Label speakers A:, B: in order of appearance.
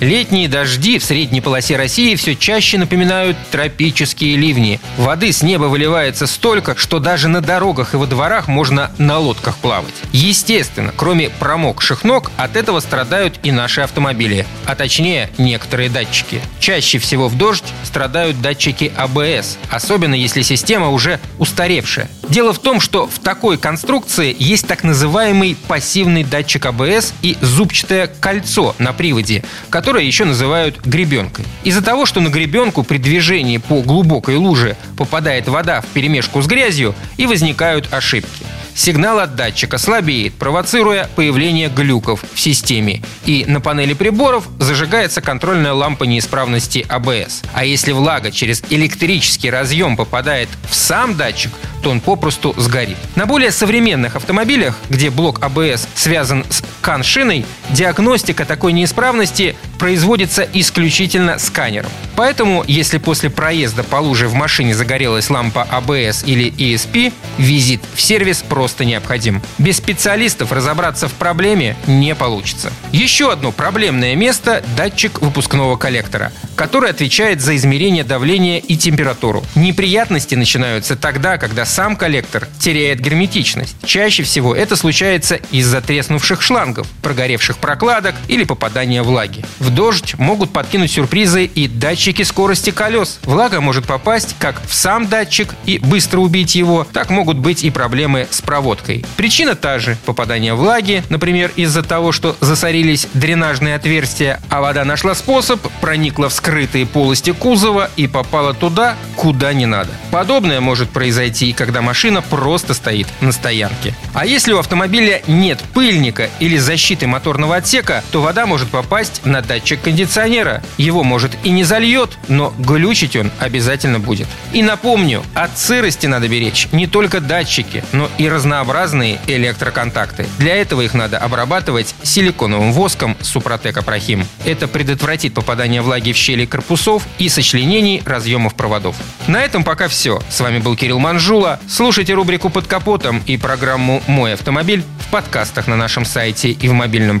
A: Летние дожди в средней полосе России все чаще напоминают тропические ливни. Воды с неба выливается столько, что даже на дорогах и во дворах можно на лодках плавать. Естественно, кроме промокших ног, от этого страдают и наши автомобили, а точнее некоторые датчики. Чаще всего в дождь страдают датчики АБС, особенно если система уже устаревшая. Дело в том, что в такой конструкции есть так называемый пассивный датчик АБС и зубчатое кольцо на приводе, которое еще называют гребенкой. Из-за того, что на гребенку при движении по глубокой луже попадает вода в перемешку с грязью и возникают ошибки. Сигнал от датчика слабеет, провоцируя появление глюков в системе. И на панели приборов зажигается контрольная лампа неисправности АБС. А если влага через электрический разъем попадает в сам датчик, то он попросту сгорит. На более современных автомобилях, где блок АБС связан с кан-шиной, диагностика такой неисправности производится исключительно сканером. Поэтому, если после проезда по луже в машине загорелась лампа АБС или ESP, визит в сервис просто необходим. Без специалистов разобраться в проблеме не получится. Еще одно проблемное место – датчик выпускного коллектора, который отвечает за измерение давления и температуру. Неприятности начинаются тогда, когда сам коллектор теряет герметичность. Чаще всего это случается из-за треснувших шлангов, прогоревших прокладок или попадания влаги. В дождь могут подкинуть сюрпризы и датчики скорости колес. Влага может попасть как в сам датчик и быстро убить его, так могут быть и проблемы с проводкой. Причина та же – попадание влаги, например, из-за того, что засорились дренажные отверстия, а вода нашла способ, проникла в скрытые полости кузова и попала туда, куда не надо. Подобное может произойти, когда когда машина просто стоит на стоянке. А если у автомобиля нет пыльника или защиты моторного отсека, то вода может попасть на датчик кондиционера. Его, может, и не зальет, но глючить он обязательно будет. И напомню, от сырости надо беречь не только датчики, но и разнообразные электроконтакты. Для этого их надо обрабатывать силиконовым воском Супротек Апрахим. Это предотвратит попадание влаги в щели корпусов и сочленений разъемов проводов. На этом пока все. С вами был Кирилл Манжула. Слушайте рубрику «Под капотом» и программу «Мой автомобиль» в подкастах на нашем сайте и в мобильном